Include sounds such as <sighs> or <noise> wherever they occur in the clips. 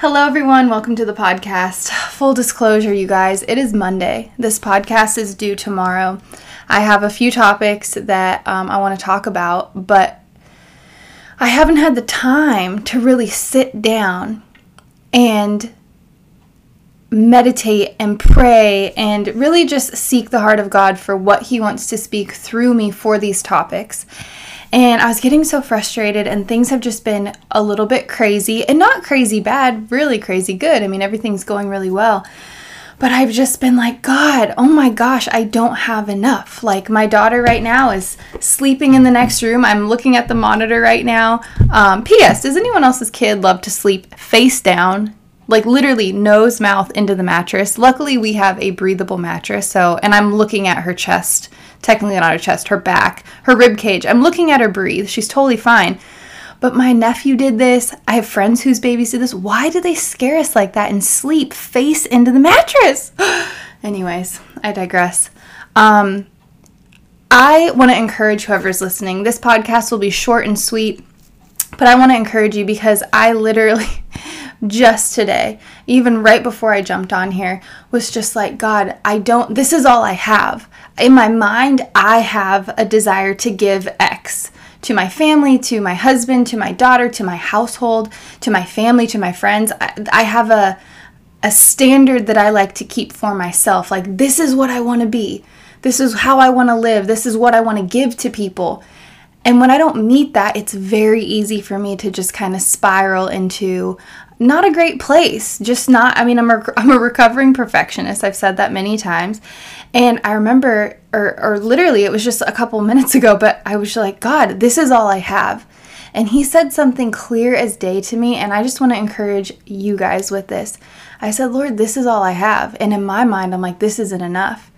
Hello, everyone. Welcome to the podcast. Full disclosure, you guys, it is Monday. This podcast is due tomorrow. I have a few topics that um, I want to talk about, but I haven't had the time to really sit down and meditate and pray and really just seek the heart of God for what He wants to speak through me for these topics. And I was getting so frustrated, and things have just been a little bit crazy and not crazy bad, really crazy good. I mean, everything's going really well. But I've just been like, God, oh my gosh, I don't have enough. Like, my daughter right now is sleeping in the next room. I'm looking at the monitor right now. Um, P.S. Does anyone else's kid love to sleep face down like literally nose mouth into the mattress. Luckily, we have a breathable mattress. So, and I'm looking at her chest, technically not her chest, her back, her rib cage. I'm looking at her breathe. She's totally fine. But my nephew did this. I have friends whose babies did this. Why do they scare us like that and sleep face into the mattress? <gasps> Anyways, I digress. Um, I want to encourage whoever's listening. This podcast will be short and sweet, but I want to encourage you because I literally <laughs> just today, even right before I jumped on here, was just like, God, I don't, this is all I have. In my mind, I have a desire to give X to my family, to my husband, to my daughter, to my household, to my family, to my friends. I, I have a, a standard that I like to keep for myself. Like, this is what I want to be. This is how I want to live. This is what I want to give to people. And when I don't meet that, it's very easy for me to just kind of spiral into not a great place. Just not, I mean, I'm a, <laughs> I'm a recovering perfectionist. I've said that many times. And I remember, or, or literally, it was just a couple <laughs> minutes ago, but I was like, God, this is all I have. And he said something clear as day to me. And I just want to encourage you guys with this. I said, Lord, this is all I have. And in my mind, I'm like, this isn't enough.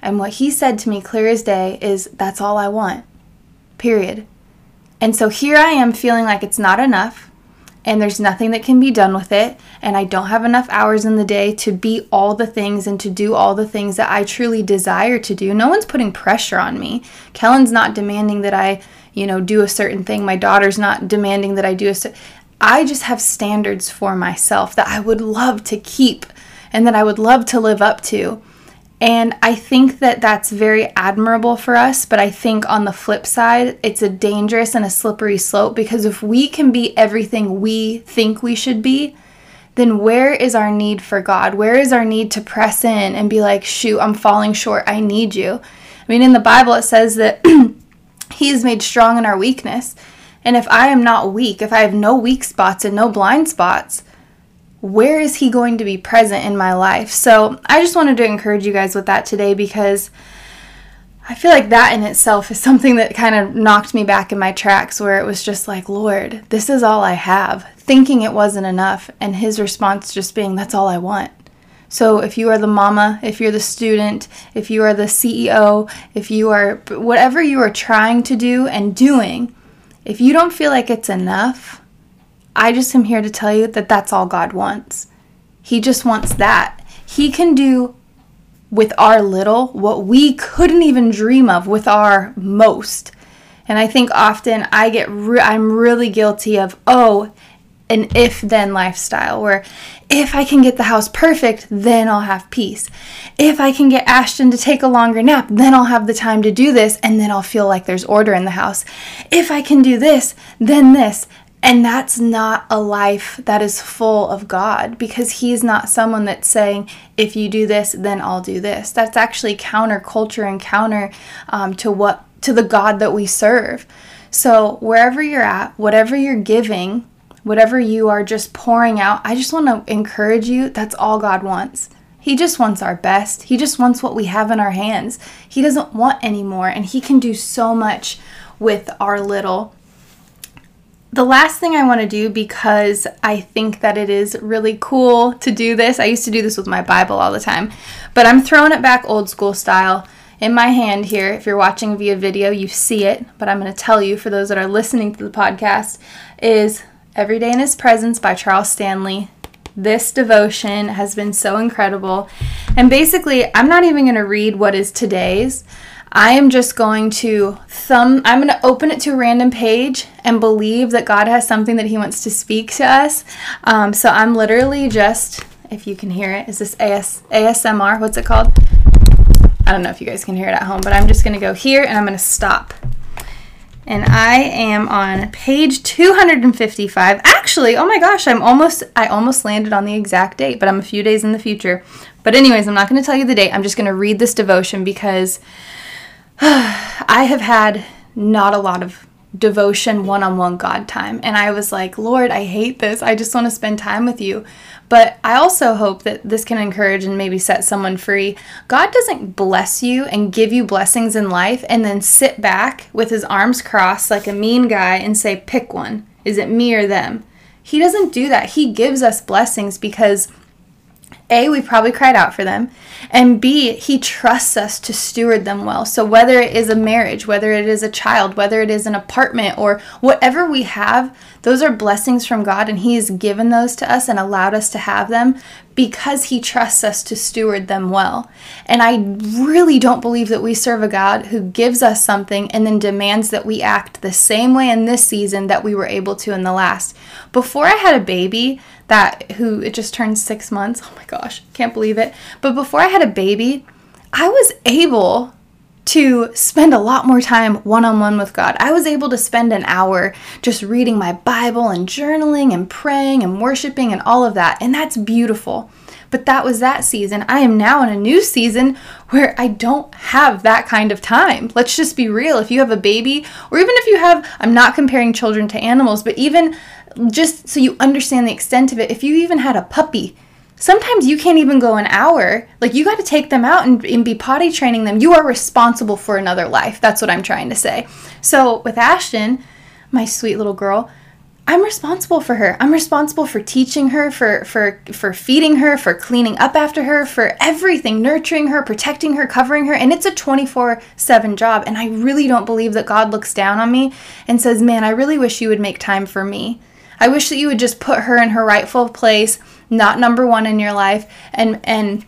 And what he said to me clear as day is, that's all I want period. And so here I am feeling like it's not enough and there's nothing that can be done with it and I don't have enough hours in the day to be all the things and to do all the things that I truly desire to do. No one's putting pressure on me. Kellen's not demanding that I, you know, do a certain thing. My daughter's not demanding that I do a certain I just have standards for myself that I would love to keep and that I would love to live up to. And I think that that's very admirable for us, but I think on the flip side, it's a dangerous and a slippery slope because if we can be everything we think we should be, then where is our need for God? Where is our need to press in and be like, shoot, I'm falling short. I need you. I mean, in the Bible, it says that <clears throat> He is made strong in our weakness. And if I am not weak, if I have no weak spots and no blind spots, where is he going to be present in my life? So I just wanted to encourage you guys with that today because I feel like that in itself is <laughs> something that kind of knocked me back in my tracks where it was just like, Lord, this is all I have, thinking it wasn't enough, and his response just being, That's all I want. So if you are the mama, if you're the student, if you are the CEO, if you are whatever you are trying to do and doing, if you don't feel like it's enough, I just am here to tell you that that's all God wants. He just wants that. He can do with our little what we couldn't even dream of with our most. And I think often I get re- I'm really guilty of oh, an if then lifestyle where if I can get the house perfect, then I'll have peace. If I can get Ashton to take a longer nap, then I'll have the time to do this and then I'll feel like there's order in the house. If I can do this, then this. And that's not a life that is full of God because He's not someone that's saying, if you do this, then I'll do this. That's actually counterculture and counter um, to what to the God that we serve. So wherever you're at, whatever you're giving, whatever you are just pouring out, I just want to encourage you. That's all God wants. He just wants our best. He just wants what we have in our hands. He doesn't want any more, and He can do so much with our little the last thing I want to do because I think that it is really cool to do this. I used to do this with my Bible all the time, but I'm throwing it back old school style in my hand here. If you're watching via video, you see it, but I'm going to tell you for those that are listening to the podcast is Every Day in His Presence by Charles Stanley. This devotion has been so incredible. And basically, I'm not even going to read what is today's. I am just going to thumb, I'm going to open it to a random page and believe that God has something that He wants to speak to us. Um, so I'm literally just, if you can hear it, is this AS, ASMR? What's it called? I don't know if you guys can hear it at home, but I'm just going to go here and I'm going to stop. And I am on page 255. Actually, oh my gosh, I'm almost I almost landed on the exact date, but I'm a few days in the future. But anyways, I'm not going to tell you the date. I'm just going to read this devotion because <sighs> I have had not a lot of devotion one on one God time. And I was like, Lord, I hate this. I just want to spend time with you. But I also hope that this can encourage and maybe set someone free. God doesn't bless you and give you blessings in life and then sit back with his arms crossed like a mean guy and say, pick one. Is it me or them? He doesn't do that. He gives us blessings because a, we probably cried out for them, and B, He trusts us to steward them well. So, whether it is a marriage, whether it is a child, whether it is an apartment, or whatever we have, those are blessings from God, and He has given those to us and allowed us to have them because He trusts us to steward them well. And I really don't believe that we serve a God who gives us something and then demands that we act the same way in this season that we were able to in the last. Before I had a baby, that who it just turned six months. Oh my gosh, can't believe it. But before I had a baby, I was able to spend a lot more time one on one with God. I was able to spend an hour just reading my Bible and journaling and praying and worshiping and all of that. And that's beautiful. But that was that season. I am now in a new season where I don't have that kind of time. Let's just be real. If you have a baby, or even if you have, I'm not comparing children to animals, but even just so you understand the extent of it, if you even had a puppy, sometimes you can't even go an hour. Like you got to take them out and, and, be potty training them. You are responsible for another life. That's what I'm trying to say. So with Ashton, my sweet little girl, I'm responsible for her. I'm responsible for teaching her, for for for feeding her, for cleaning up after her, for everything, nurturing her, protecting her, covering her, and it's a 24/7 job. And I really don't believe that God looks down on me and says, "Man, I really wish you would make time for me." I wish that you would just put her in her rightful place, not number 1 in your life and and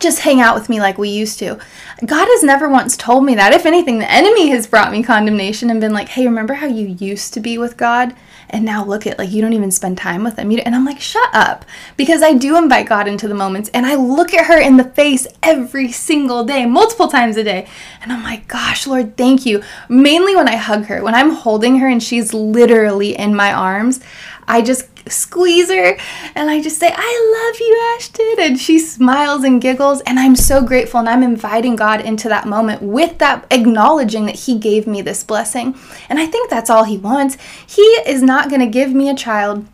just hang out with me like we used to. God has never once told me that. If anything, the enemy has brought me condemnation and been like, "Hey, remember how you used to be with God?" and now look at like you don't even spend time with him and i'm like shut up because i do invite god into the moments and i look at her in the face every single day multiple times a day and i'm like gosh lord thank you mainly when i hug her when i'm holding her and she's literally in my arms i just squeeze her and I just say, I love you, Ashton. And she smiles and giggles. And I'm so grateful. And I'm inviting God into that moment with that acknowledging that He gave me this blessing. And I think that's all He wants. He is not going to give me a child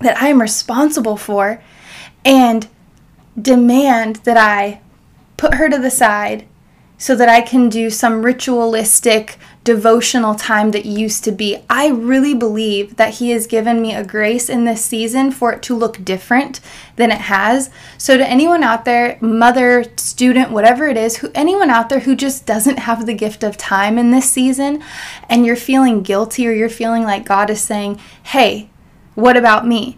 that I am responsible for and demand that I put her to the side so that I can do some ritualistic devotional time that used to be. I really believe that He has given me a grace in this season for it to look different than it has. So, to anyone out there, mother, student, whatever it is, who anyone out there who just doesn't have the gift of time in this season, and you're feeling guilty or you're feeling like God is saying, Hey, what about me?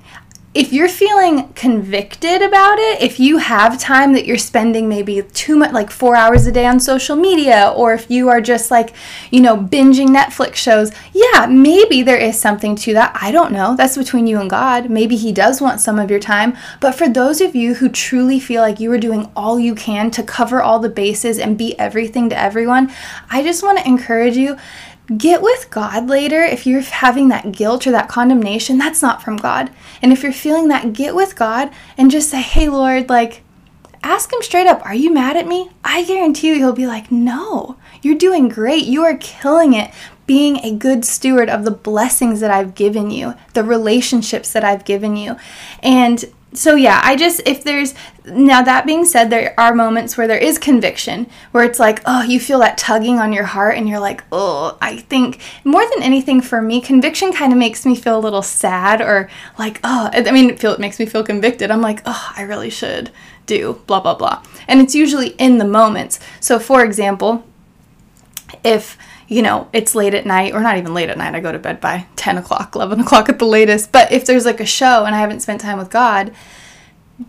If you're feeling convicted about it, if you have time that you're spending maybe too much, like four hours a day on social media, or if you are just like, you know, binging Netflix shows, yeah, maybe there is something to that. I don't know. That's between you and God. Maybe He does want some of your time. But for those of you who truly feel like you are doing all you can to cover all the bases and be everything to everyone, I just want to encourage you get with God later if you're having that guilt or that condemnation. That's not from God. And if you're feeling that, get with God and just say, hey, Lord, like, ask Him straight up, are you mad at me? I guarantee you, He'll be like, no, you're doing great. You are killing it being a good steward of the blessings that I've given you, the relationships that I've given you. And so yeah, I just if there's now that being said, there are moments where there is conviction, where it's like, oh, you feel that tugging on your heart, and you're like, oh, I think more than anything for me, conviction kind of makes me feel a little sad or like, oh, I mean, it, feel, it makes me feel convicted. I'm like, oh, I really should do blah blah blah, and it's usually in the moments. So for example, if you know, it's late at night, or not even late at night. I go to bed by 10 o'clock, 11 o'clock at the latest. But if there's like a show and I haven't spent time with God,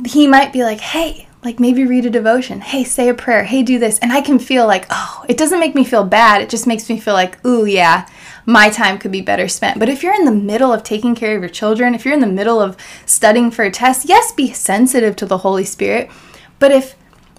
He might be like, hey, like maybe read a devotion. Hey, say a prayer. Hey, do this. And I can feel like, oh, it doesn't make me feel bad. It just makes me feel like, ooh, yeah, my time could be better spent. But if you're in the middle of taking care of your children, if you're in the middle of studying for a test, yes, be sensitive to the Holy Spirit. But if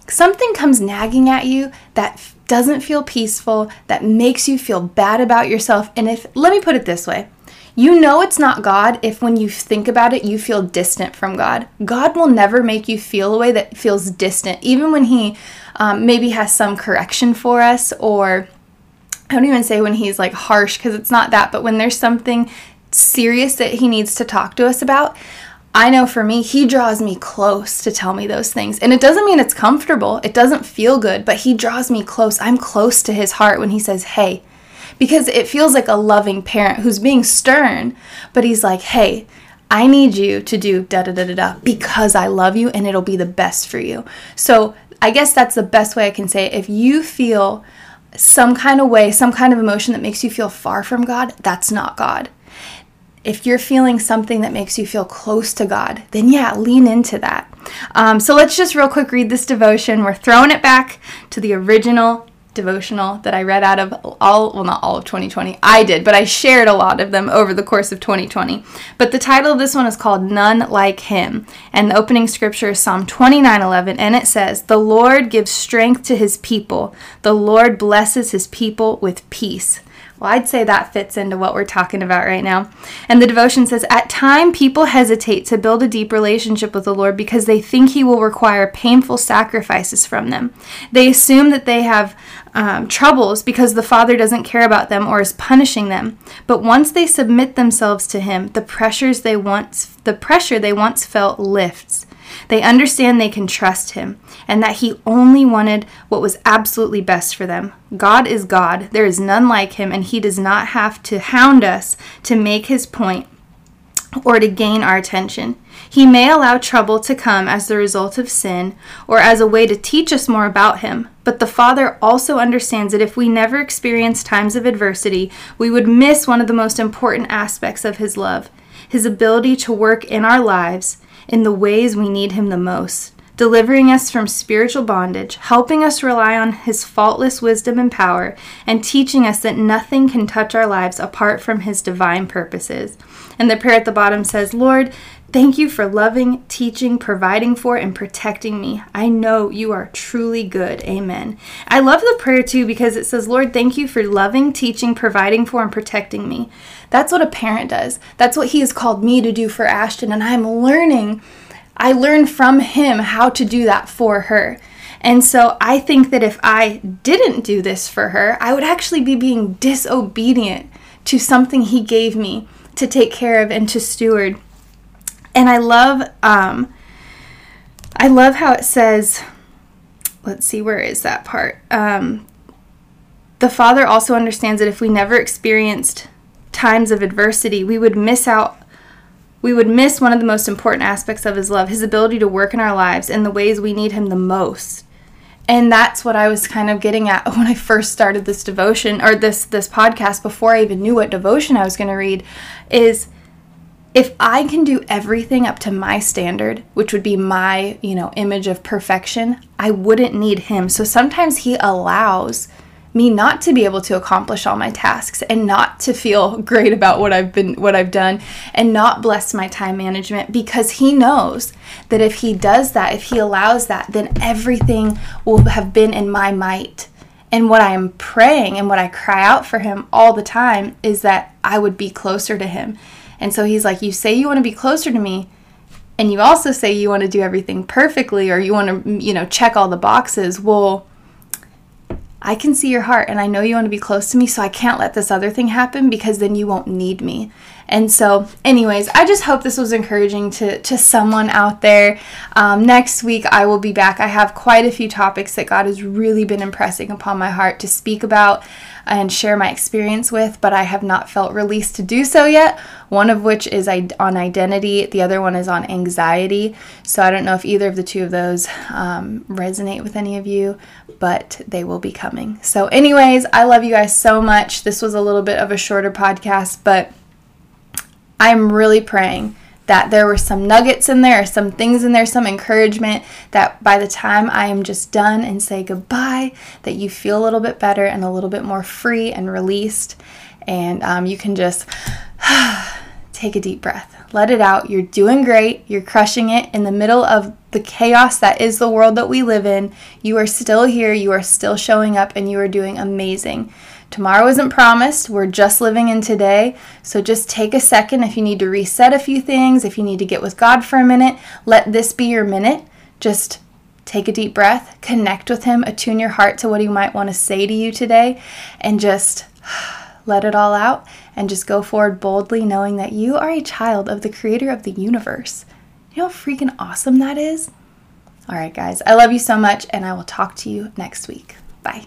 something comes nagging at you that doesn't feel peaceful, that makes you feel bad about yourself, and if, let me put it this way you know it's not God if when you think about it, you feel distant from God. God will never make you feel a way that feels distant, even when He um, maybe has some correction for us, or I don't even say when He's like harsh because it's not that, but when there's something serious that He needs to talk to us about. I know for me, he draws me close to tell me those things. And it doesn't mean it's comfortable, it doesn't feel good, but he draws me close. I'm close to his heart when he says, Hey, because it feels like a loving parent who's being stern, but he's like, hey, I need you to do da da da da da because I love you and it'll be the best for you. So I guess that's the best way I can say it. If you feel some kind of way, some kind of emotion that makes you feel far from God, that's not God. If you're feeling something that makes you feel close to God, then yeah, lean into that. Um, so let's just real quick read this devotion. We're throwing it back to the original devotional that I read out of all, well, not all of 2020. I did, but I shared a lot of them over the course of 2020. But the title of this one is called None Like Him. And the opening scripture is Psalm 29 11. And it says, The Lord gives strength to his people, the Lord blesses his people with peace. Well, I'd say that fits into what we're talking about right now. And the devotion says, At time, people hesitate to build a deep relationship with the Lord because they think He will require painful sacrifices from them. They assume that they have um, troubles because the Father doesn't care about them or is punishing them. But once they submit themselves to Him, the pressures they once the pressure they once felt lifts. They understand they can trust Him and that He only wanted what was absolutely best for them. God is God, there is none like Him, and He does not have to hound us to make His point or to gain our attention. He may allow trouble to come as the result of sin or as a way to teach us more about Him, but the Father also understands that if we never experience times of adversity, we would miss one of the most important aspects of His love His ability to work in our lives in the ways we need Him the most, delivering us from spiritual bondage, helping us rely on His faultless wisdom and power, and teaching us that nothing can touch our lives apart from His divine purposes. And the prayer at the bottom says, Lord, Thank you for loving, teaching, providing for, and protecting me. I know you are truly good. Amen. I love the prayer too because it says, Lord, thank you for loving, teaching, providing for, and protecting me. That's what a parent does. That's what he has called me to do for Ashton. And I'm learning, I learned from him how to do that for her. And so I think that if I didn't do this for her, I would actually be being disobedient to something he gave me to take care of and to steward. And I love um I love how it says let's see where is that part. Um the Father also understands that if we never experienced times of adversity, we would miss out we would miss one of the most important aspects of his love, his ability to work in our lives in the ways we need him the most. And that's what I was kind of getting at <laughs> when I first started this devotion or this this podcast before I even knew what devotion I was going to read is if I can do everything up to my standard, which would be my, you know, image of perfection, I wouldn't need him. So sometimes he allows me not to be able to accomplish all my tasks and not to feel <laughs> great about what I've been what I've done and not bless my time management because he knows that if he does that, if he allows that, then everything will have been in my might. And what I am praying and what I cry out for him all the time is that I would be closer to him and so he's like, You say you want to be closer to me, and you also say you want to do everything perfectly or you want to, mm, you know, check all the boxes. Well, I can see your heart and I know you want to be close to me, so I can't let this other thing happen because then you won't need me. And so, anyways, I just hope this was encouraging to, to someone out there. Um, next week, I will be back. I have quite a few topics that God has really been impressing upon my heart to speak about and share my experience with, but I have not felt released to do so yet. One of which is on identity, the other one is on anxiety. So I don't know if either of the two of those um, resonate with any of you, but they will be coming. So, anyways, I love you guys so much. This was a little bit of a shorter podcast, but I'm really praying that there were some nuggets in there, some things in there, some encouragement that by the time I am just done and say goodbye, that you feel a little bit better and a little bit more free and released. And um, you can just <sighs> take a deep breath. Let it out. You're doing great. You're crushing it in the middle of the chaos that is the world that we live in. You are still here. You are still showing up and you are doing amazing. Tomorrow isn't promised. We're just living in today. So just take a second if you need to reset a few things, if you need to get with God for a minute, let this be your minute. Just take a deep breath, connect with Him, attune your heart to what He might want to say to you today, and just <sighs> let it all out and just go forward boldly, knowing that you are a child of the Creator of the universe. You know how freaking awesome that is? All right, guys, I love you so much, and I will talk to you next week. Bye.